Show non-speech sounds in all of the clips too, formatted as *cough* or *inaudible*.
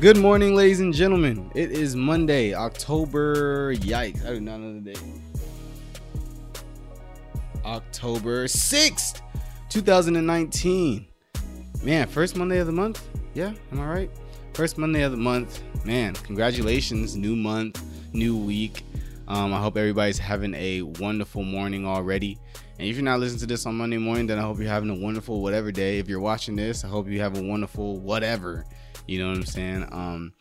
Good morning, ladies and gentlemen. It is Monday, October. Yikes! I do not know the date. October sixth, two thousand and nineteen. Man, first Monday of the month. Yeah, am I right? First Monday of the month. Man, congratulations! New month, new week. Um, I hope everybody's having a wonderful morning already. And if you're not listening to this on Monday morning, then I hope you're having a wonderful whatever day. If you're watching this, I hope you have a wonderful whatever. You know what I'm saying? Um,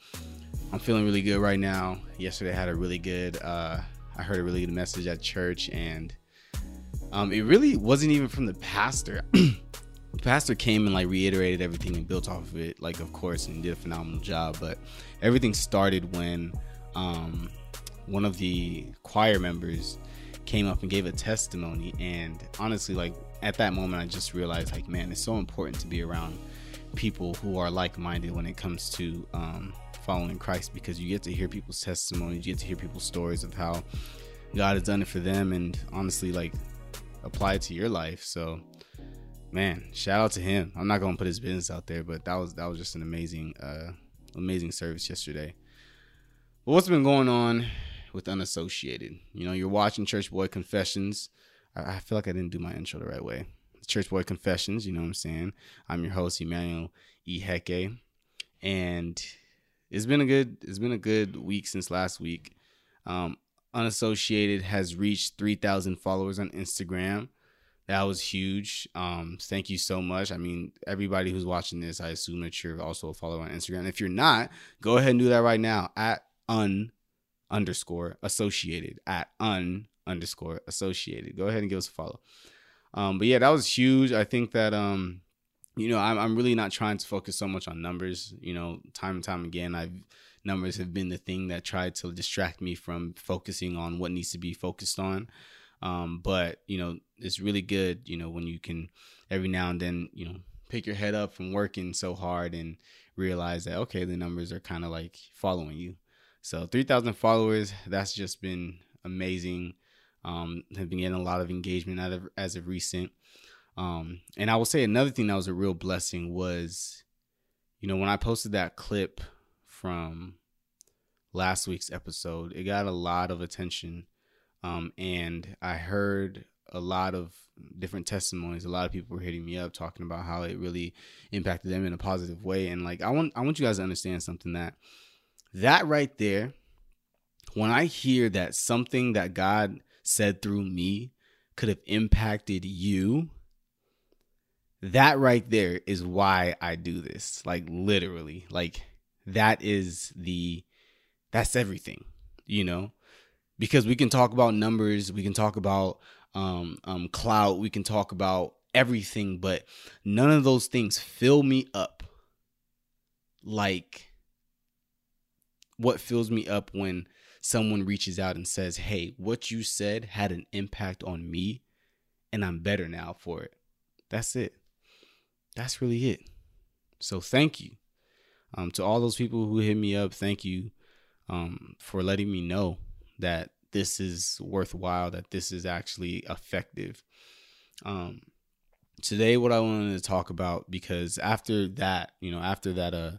I'm feeling really good right now. Yesterday I had a really good. Uh, I heard a really good message at church, and um, it really wasn't even from the pastor. *clears throat* the pastor came and like reiterated everything and built off of it, like of course, and did a phenomenal job. But everything started when um, one of the choir members came up and gave a testimony and honestly like at that moment i just realized like man it's so important to be around people who are like-minded when it comes to um, following christ because you get to hear people's testimonies you get to hear people's stories of how god has done it for them and honestly like apply it to your life so man shout out to him i'm not gonna put his business out there but that was that was just an amazing uh amazing service yesterday but what's been going on with unassociated. You know, you're watching Church Boy Confessions. I, I feel like I didn't do my intro the right way. Church Boy Confessions, you know what I'm saying? I'm your host, Emmanuel E. And it's been a good it's been a good week since last week. Um, Unassociated has reached 3,000 followers on Instagram. That was huge. Um, thank you so much. I mean, everybody who's watching this, I assume that you're also a follower on Instagram. If you're not, go ahead and do that right now at un underscore associated at un underscore associated. Go ahead and give us a follow. Um, but yeah, that was huge. I think that um, you know, I'm I'm really not trying to focus so much on numbers. You know, time and time again, I've numbers have been the thing that tried to distract me from focusing on what needs to be focused on. Um, but you know, it's really good, you know, when you can every now and then, you know, pick your head up from working so hard and realize that okay, the numbers are kind of like following you. So 3,000 followers, that's just been amazing. Um, have been getting a lot of engagement out of as of recent. Um, and I will say another thing that was a real blessing was, you know, when I posted that clip from last week's episode, it got a lot of attention. Um, and I heard a lot of different testimonies. A lot of people were hitting me up talking about how it really impacted them in a positive way. And like, I want, I want you guys to understand something that that right there, when I hear that something that God said through me could have impacted you, that right there is why I do this. Like literally, like that is the that's everything, you know? Because we can talk about numbers, we can talk about um um clout, we can talk about everything, but none of those things fill me up like what fills me up when someone reaches out and says, Hey, what you said had an impact on me and I'm better now for it. That's it. That's really it. So thank you. Um, to all those people who hit me up, thank you um, for letting me know that this is worthwhile, that this is actually effective. Um, today, what I wanted to talk about, because after that, you know, after that, uh,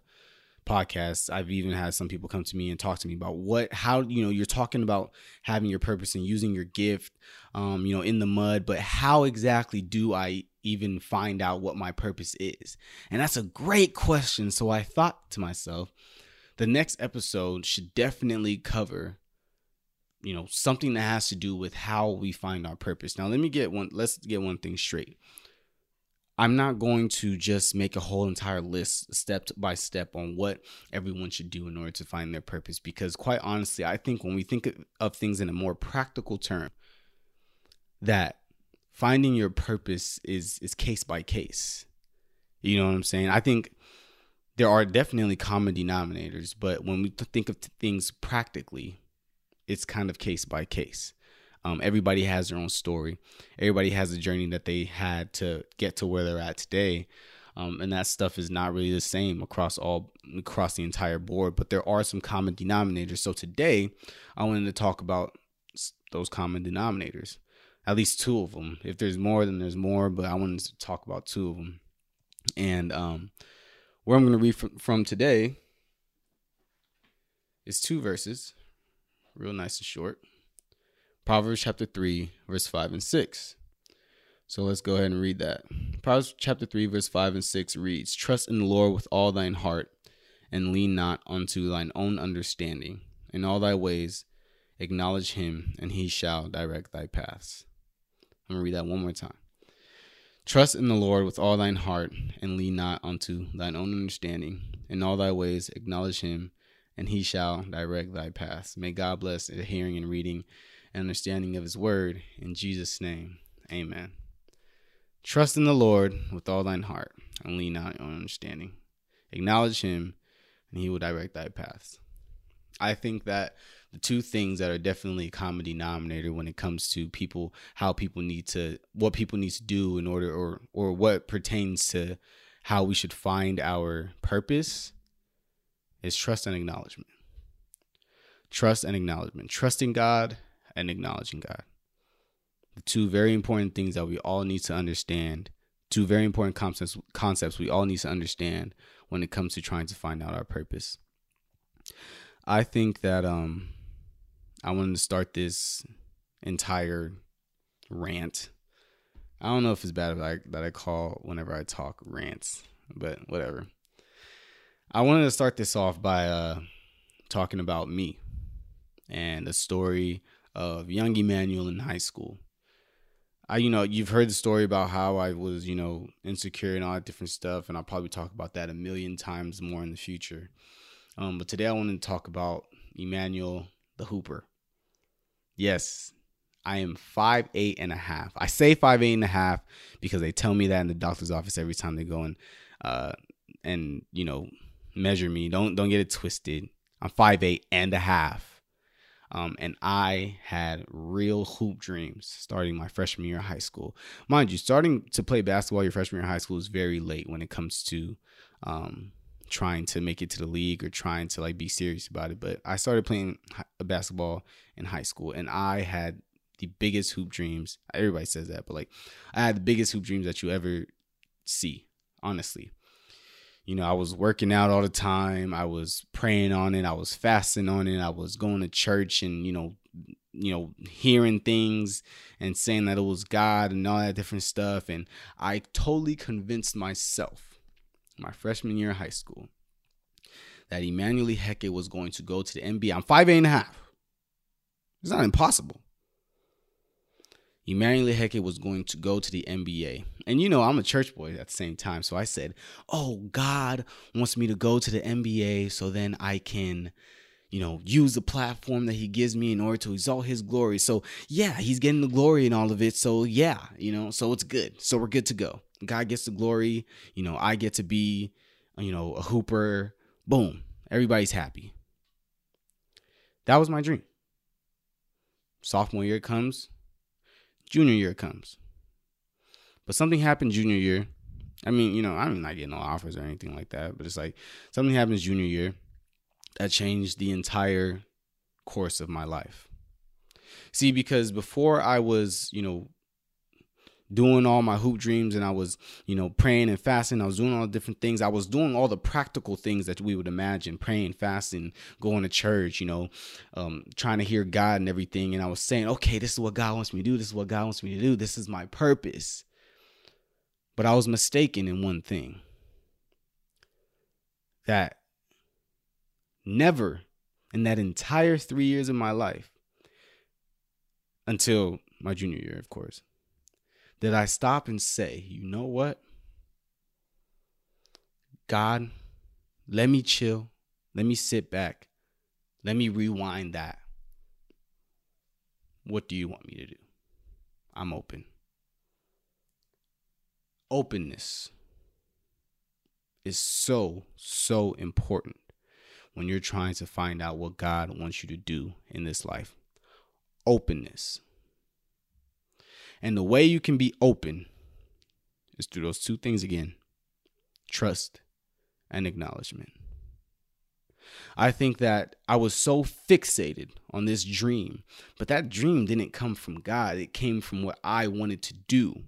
podcasts i've even had some people come to me and talk to me about what how you know you're talking about having your purpose and using your gift um you know in the mud but how exactly do i even find out what my purpose is? And that's a great question. So i thought to myself the next episode should definitely cover you know something that has to do with how we find our purpose. Now let me get one let's get one thing straight I'm not going to just make a whole entire list step by step on what everyone should do in order to find their purpose because quite honestly, I think when we think of things in a more practical term that finding your purpose is is case by case. You know what I'm saying? I think there are definitely common denominators, but when we think of things practically, it's kind of case by case. Um, everybody has their own story. Everybody has a journey that they had to get to where they're at today. Um, and that stuff is not really the same across all across the entire board, but there are some common denominators. So today, I wanted to talk about those common denominators, at least two of them. If there's more, then there's more, but I wanted to talk about two of them. And um, where I'm going to read from, from today is two verses, real nice and short. Proverbs chapter 3, verse 5 and 6. So let's go ahead and read that. Proverbs chapter 3, verse 5 and 6 reads Trust in the Lord with all thine heart, and lean not unto thine own understanding. In all thy ways acknowledge him, and he shall direct thy paths. I'm going to read that one more time. Trust in the Lord with all thine heart, and lean not unto thine own understanding. In all thy ways acknowledge him, and he shall direct thy paths. May God bless the hearing and reading and understanding of his word. In Jesus' name, amen. Trust in the Lord with all thine heart, and lean not on understanding. Acknowledge him, and he will direct thy paths. I think that the two things that are definitely a common denominator when it comes to people how people need to what people need to do in order or or what pertains to how we should find our purpose is trust and acknowledgement trust and acknowledgement trusting god and acknowledging god the two very important things that we all need to understand two very important concepts concepts we all need to understand when it comes to trying to find out our purpose i think that um I wanted to start this entire rant. I don't know if it's bad that I, that I call whenever I talk rants, but whatever. I wanted to start this off by uh, talking about me and the story of young Emmanuel in high school. I, you know, you've heard the story about how I was, you know, insecure and all that different stuff, and I'll probably talk about that a million times more in the future. Um, but today I wanted to talk about Emmanuel the Hooper. Yes, I am five eight and a half. I say five eight and a half because they tell me that in the doctor's office every time they go and uh and you know measure me. Don't don't get it twisted. I'm five eight and a half. Um, and I had real hoop dreams starting my freshman year of high school. Mind you, starting to play basketball your freshman year of high school is very late when it comes to um, trying to make it to the league or trying to like be serious about it. But I started playing basketball in high school and I had the biggest hoop dreams. Everybody says that, but like I had the biggest hoop dreams that you ever see, honestly. You know, I was working out all the time. I was praying on it. I was fasting on it. I was going to church and, you know, you know, hearing things and saying that it was God and all that different stuff. And I totally convinced myself my freshman year of high school that Emmanuel Heke was going to go to the NBA. I'm five eight and a half. It's not impossible. Emmanuel Heke was going to go to the NBA. And you know, I'm a church boy at the same time. So I said, Oh, God wants me to go to the NBA so then I can, you know, use the platform that He gives me in order to exalt His glory. So yeah, He's getting the glory in all of it. So yeah, you know, so it's good. So we're good to go. God gets the glory. You know, I get to be, you know, a hooper. Boom. Everybody's happy. That was my dream. Sophomore year comes, junior year comes. But something happened junior year. I mean, you know, I'm not getting no offers or anything like that, but it's like something happens junior year that changed the entire course of my life. See, because before I was, you know, doing all my hoop dreams and I was, you know, praying and fasting. I was doing all the different things. I was doing all the practical things that we would imagine praying, fasting, going to church, you know, um, trying to hear God and everything. And I was saying, okay, this is what God wants me to do. This is what God wants me to do. This is my purpose. But I was mistaken in one thing that never in that entire three years of my life until my junior year, of course did I stop and say, you know what? God, let me chill. Let me sit back. Let me rewind that. What do you want me to do? I'm open. Openness is so, so important when you're trying to find out what God wants you to do in this life. Openness. And the way you can be open is through those two things again trust and acknowledgement. I think that I was so fixated on this dream, but that dream didn't come from God. It came from what I wanted to do.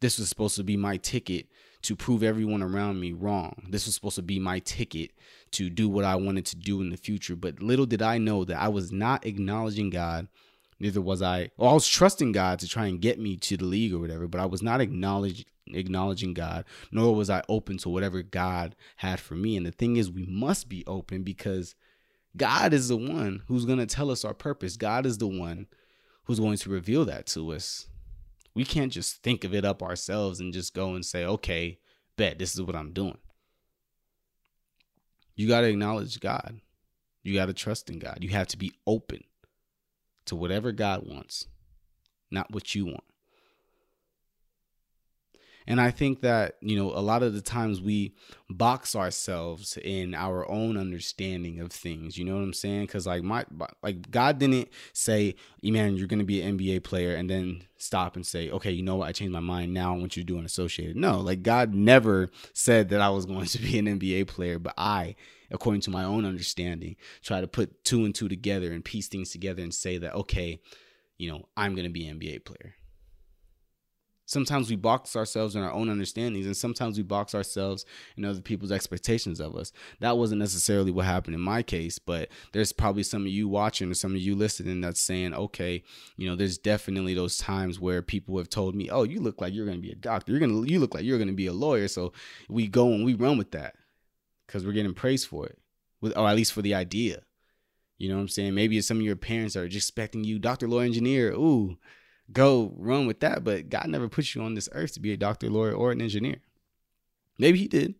This was supposed to be my ticket to prove everyone around me wrong. This was supposed to be my ticket to do what I wanted to do in the future. But little did I know that I was not acknowledging God. Neither was I. Well, I was trusting God to try and get me to the league or whatever, but I was not acknowledging acknowledging God, nor was I open to whatever God had for me. And the thing is, we must be open because God is the one who's going to tell us our purpose. God is the one who's going to reveal that to us. We can't just think of it up ourselves and just go and say, okay, bet this is what I'm doing. You got to acknowledge God. You got to trust in God. You have to be open to whatever God wants, not what you want. And I think that, you know, a lot of the times we box ourselves in our own understanding of things. You know what I'm saying? Cuz like my like God didn't say, "Man, you're going to be an NBA player," and then stop and say, "Okay, you know what? I changed my mind. Now I want you to do unassociated." No, like God never said that I was *laughs* going to be an NBA player, but I according to my own understanding, try to put two and two together and piece things together and say that, okay, you know, I'm going to be an NBA player. Sometimes we box ourselves in our own understandings, and sometimes we box ourselves in other people's expectations of us. That wasn't necessarily what happened in my case, but there's probably some of you watching or some of you listening that's saying, okay, you know, there's definitely those times where people have told me, oh, you look like you're going to be a doctor. You're going to, you look like you're going to be a lawyer. So we go and we run with that because we're getting praised for it, with, or at least for the idea. You know what I'm saying? Maybe it's some of your parents are just expecting you, doctor, lawyer, engineer. Ooh, go run with that. But God never put you on this earth to be a doctor, lawyer, or an engineer. Maybe He did.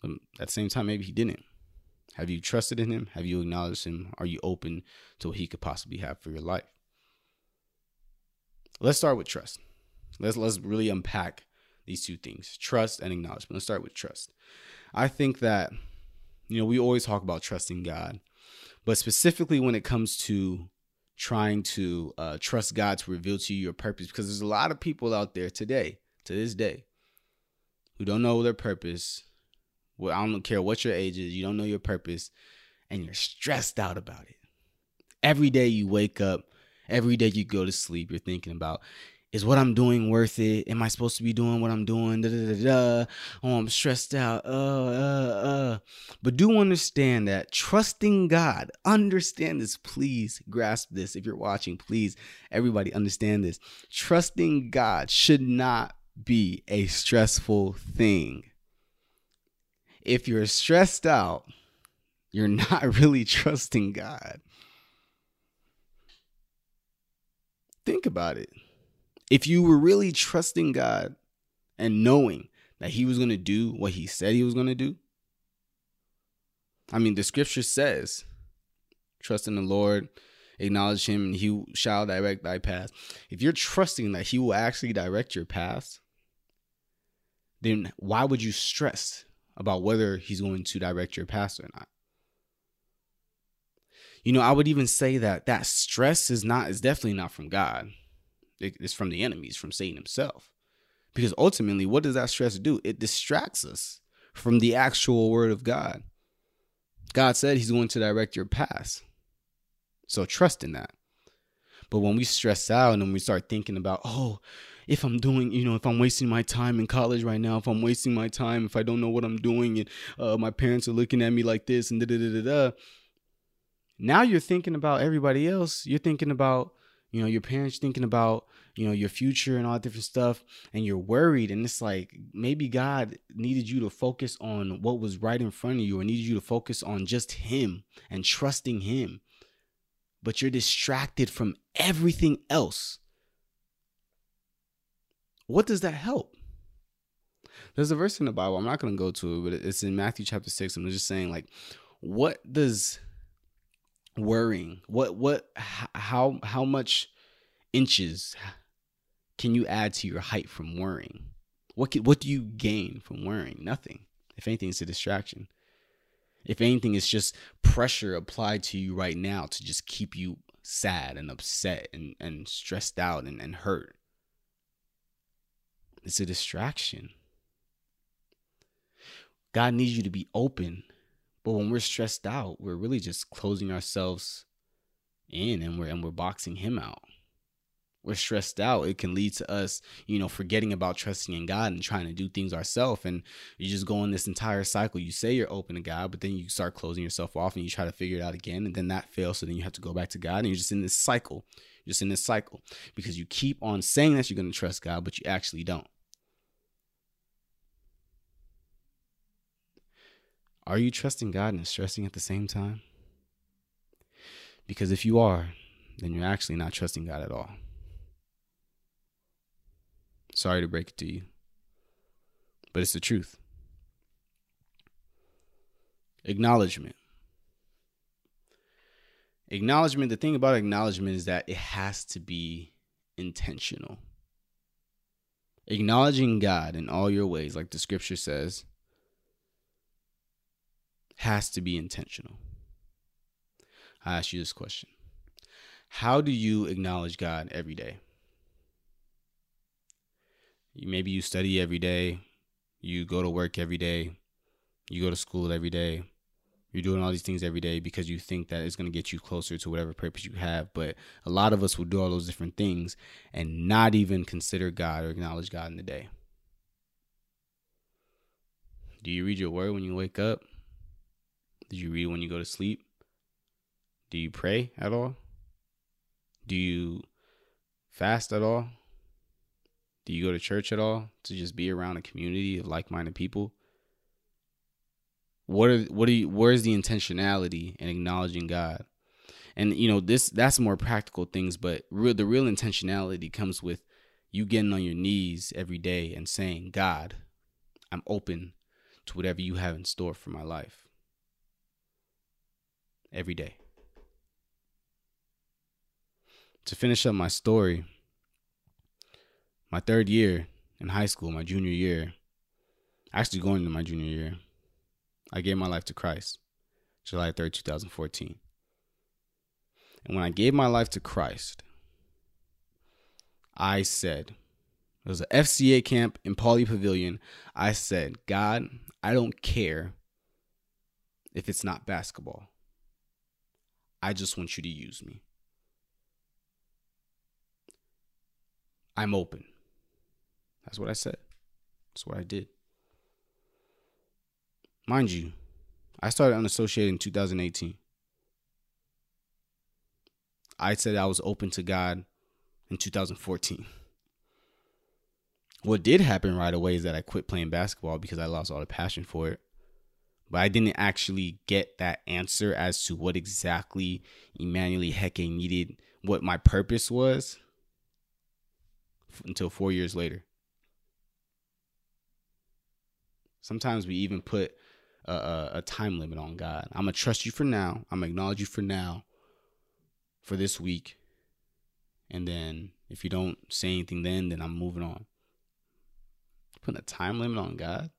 But at the same time, maybe He didn't. Have you trusted in Him? Have you acknowledged Him? Are you open to what He could possibly have for your life? Let's start with trust. Let's let's really unpack these two things: trust and acknowledgement. Let's start with trust. I think that you know we always talk about trusting God, but specifically when it comes to trying to uh, trust God to reveal to you your purpose because there's a lot of people out there today, to this day, who don't know their purpose. Well, I don't care what your age is, you don't know your purpose, and you're stressed out about it. Every day you wake up, every day you go to sleep, you're thinking about is what I'm doing worth it? Am I supposed to be doing what I'm doing? Da, da, da, da. Oh, I'm stressed out. Uh, uh, uh. But do understand that trusting God, understand this, please grasp this. If you're watching, please, everybody understand this. Trusting God should not be a stressful thing. If you're stressed out, you're *laughs* not really trusting God. Think about it if you were really trusting God and knowing that He was going to do what He said He was going to do, I mean, the scripture says, trust in the Lord, acknowledge Him, and He shall direct thy path. If you're trusting that He will actually direct your path, then why would you stress about whether He's going to direct your path or not? You know, I would even say that that stress is not is definitely not from God it's from the enemies, from Satan himself. Because ultimately, what does that stress do? It distracts us from the actual word of God. God said he's going to direct your path. So trust in that. But when we stress out and we start thinking about, oh, if I'm doing, you know, if I'm wasting my time in college right now, if I'm wasting my time, if I don't know what I'm doing, and uh, my parents are looking at me like this, and da da da da da. Now you're thinking about everybody else. You're thinking about you know your parents thinking about you know your future and all that different stuff and you're worried and it's like maybe god needed you to focus on what was right in front of you or needed you to focus on just him and trusting him. But you're distracted from everything else. What does that help? There's a verse in the bible i'm not going to go to it but it's in matthew chapter 6 i'm just saying like what does worrying? What what how how much inches can you add to your height from worrying? What can, what do you gain from worrying? Nothing. If anything it's a distraction. If anything it's just pressure applied to you right now to just keep you sad and upset and, and stressed out and, and hurt. It's a distraction. God needs you to be open but when we're stressed out, we're really just closing ourselves in and we're and we're boxing him out. we're stressed out, it can lead to us, you know, forgetting about trusting in God and trying to do things ourselves. And you just go in this entire cycle. You say you're open to God, but then you start closing yourself off and you try to figure it out again. And then that fails. So then you have to go back to God and you're just in this cycle. You're just in this cycle because you keep on saying that you're going to trust God, but you actually don't. Are you trusting God and stressing at the same time? Because if you are, then you're actually not trusting God at all. Sorry to break it to you, but it's the truth. Acknowledgement. Acknowledgement, the thing about acknowledgement is that it has to be intentional. Acknowledging God in all your ways, like the scripture says, has to be intentional. I ask you this question How do you acknowledge God every day? maybe you study every day, you go to work every day, you go to school every day. You're doing all these things every day because you think that it's going to get you closer to whatever purpose you have. But a lot of us will do all those different things and not even consider God or acknowledge God in the day. Do you read your word when you wake up? Do you read when you go to sleep? Do you pray at all? Do you fast at all? Do you go to church at all to just be around a community of like-minded people? What are what are you where's the intentionality in acknowledging God? And you know, this that's more practical things, but real the real intentionality comes with you getting on your knees every day and saying, God, I'm open to whatever you have in store for my life. Every day. To finish up my story, my third year in high school, my junior year, actually going into my junior year, I gave my life to Christ, July 3rd, 2014. And when I gave my life to Christ, I said, it was an FCA camp in Pauley Pavilion. I said, God, I don't care if it's not basketball. I just want you to use me. I'm open. That's what I said. That's what I did. Mind you, I started unassociated in 2018. I said I was open to God in 2014. What did happen right away is that I quit playing basketball because I lost all the passion for it. But I didn't actually get that answer as to what exactly Emmanuel Heke needed, what my purpose was until four years later. Sometimes we even put a, a, a time limit on God. I'm gonna trust you for now. I'm gonna acknowledge you for now, for this week, and then if you don't say anything, then then I'm moving on. Putting a time limit on God.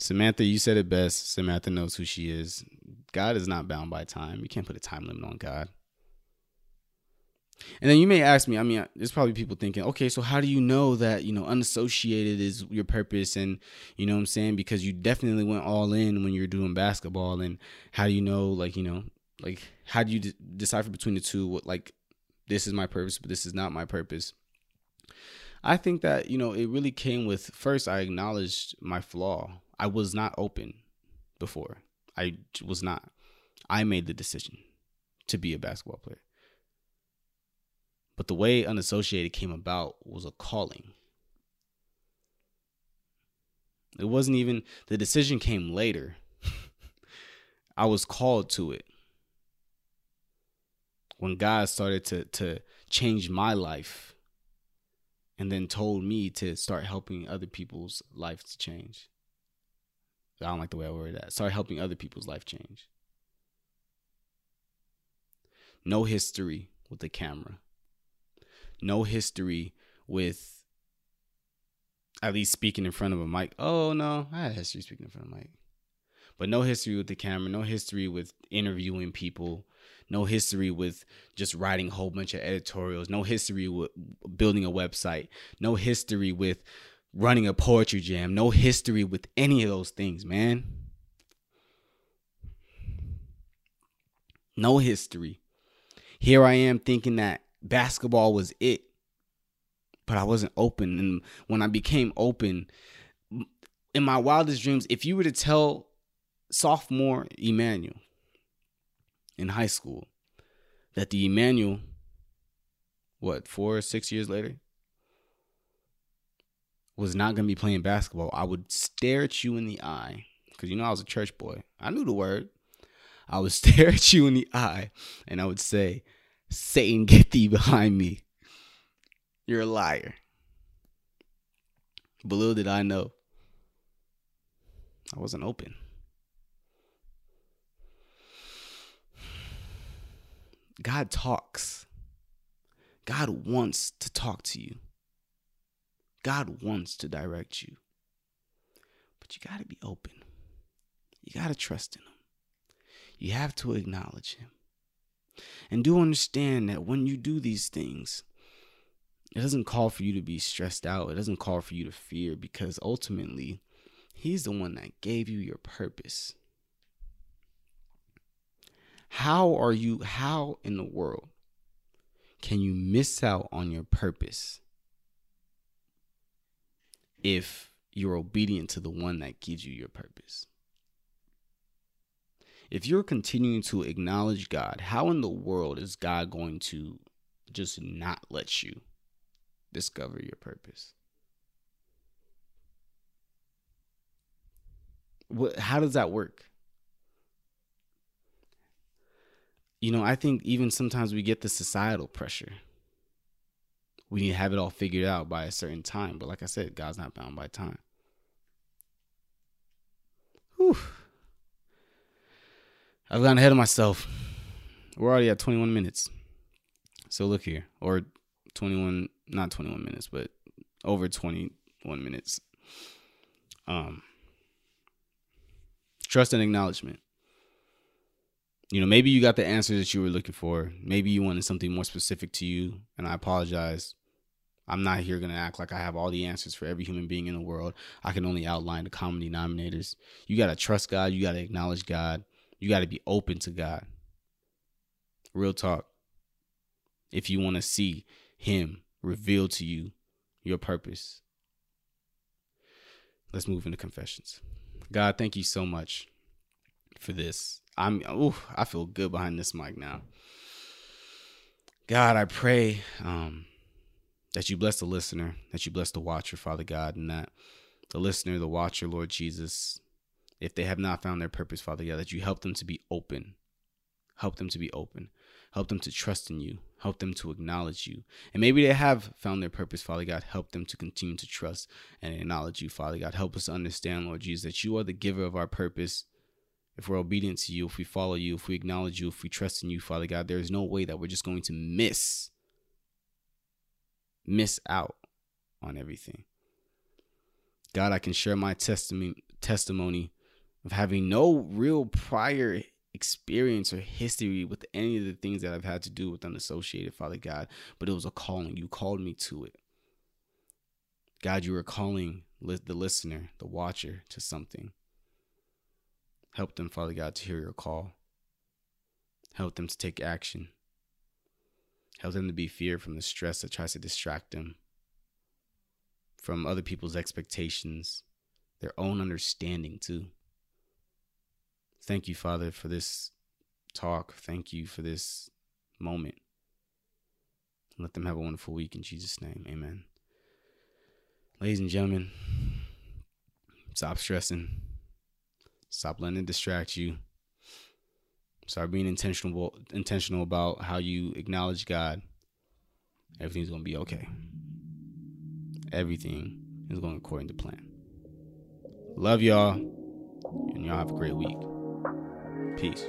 Samantha, you said it best. Samantha knows who she is. God is not bound by time. You can't put a time limit on God. And then you may ask me, I mean, there's probably people thinking, okay, so how do you know that, you know, unassociated is your purpose? And, you know what I'm saying? Because you definitely went all in when you're doing basketball. And how do you know, like, you know, like, how do you d- decipher between the two? What, like, this is my purpose, but this is not my purpose. I think that, you know, it really came with first, I acknowledged my flaw. I was not open before, I was not. I made the decision to be a basketball player. But the way unassociated came about was a calling. It wasn't even the decision came later. *laughs* I was called to it. When God started to to change my life and then told me to start helping other people's lives to change. I don't like the way I word that. Start helping other people's life change. No history with the camera no history with at least speaking in front of a mic. Oh no, I had history speaking in front of a mic. But no history with the camera, no history with interviewing people, no history with just writing a whole bunch of editorials, no history with building a website, no history with running a poetry jam, no history with any of those things, man. No history. Here I am thinking that basketball was it, but I wasn't open. And when I became open, in my wildest dreams, if you were to tell sophomore Emmanuel in high school that the Emmanuel, what, four or six years later, was not going to be playing basketball, I would stare at you in the eye. Because you know, I was a church boy. I knew the word. I would *laughs* stare at you in the eye and I would say, Satan, get thee behind me. You're a liar. But little did I know, I wasn't open. God talks. God wants to talk to you. God wants to direct you. But you got to be open. You got to trust in Him. You have to acknowledge Him. And do understand that when you do these things, it doesn't call for you to be stressed out. It doesn't call for you to fear because ultimately, He's the one that gave you your purpose. How are you, how in the world can you miss out on your purpose if you're obedient to the one that gives you your purpose? If you're continuing to acknowledge God, how in the world is God going to just not let you discover your purpose? What, how does that work? you know, I think even sometimes we get the societal pressure. We need to have it all figured out by a certain time. But like I said, God's not bound by time. Whew. I've gotten ahead of myself. We're already at 21 minutes. So look here. Or 21, not 21 minutes, but over 21 minutes. Um, trust and acknowledgement you know, maybe you got the answer that you were looking for. Maybe you wanted something more specific to you, and I apologize. I'm not here going to act like I have all the answers for every human being in the world. I can only outline the common denominators. You got to trust God. You got to acknowledge God. You got to be open to God. Real talk. If you want to see Him reveal to you your purpose. Let's move into confessions. God, thank you so much for this. I'm ooh, I feel good behind this mic now. God, I pray um, that you bless the listener, that you bless the watcher, Father God, and that the listener, the watcher, Lord Jesus, if they have not found their purpose, Father God, that you help them to be open. Help them to be open. Help them to trust in you. Help them to acknowledge you. And maybe they have found their purpose, Father God. Help them to continue to trust and acknowledge you, Father God. Help us understand, Lord Jesus, that you are the giver of our purpose if we're obedient to you, if we follow you, if we acknowledge you, if we trust in you, Father God, there is no way that we're just going to miss miss out on everything. God, I can share my testimony testimony of having no real prior experience or history with any of the things that I've had to do with unassociated, Father God, but it was a calling. You called me to it. God, you were calling the listener, the watcher, to something. Help them, Father God, to hear your call. Help them to take action. Help them to be fear from the stress that tries to distract them from other people's expectations, their own understanding, too. Thank you, Father, for this talk. Thank you for this moment. Let them have a wonderful week in Jesus' name. Amen. Ladies and gentlemen, stop stressing. Stop letting it distract you. Start being intentional intentional about how you acknowledge God. Everything's gonna be okay. Everything is going according to plan. Love y'all, and y'all have a great week. Peace.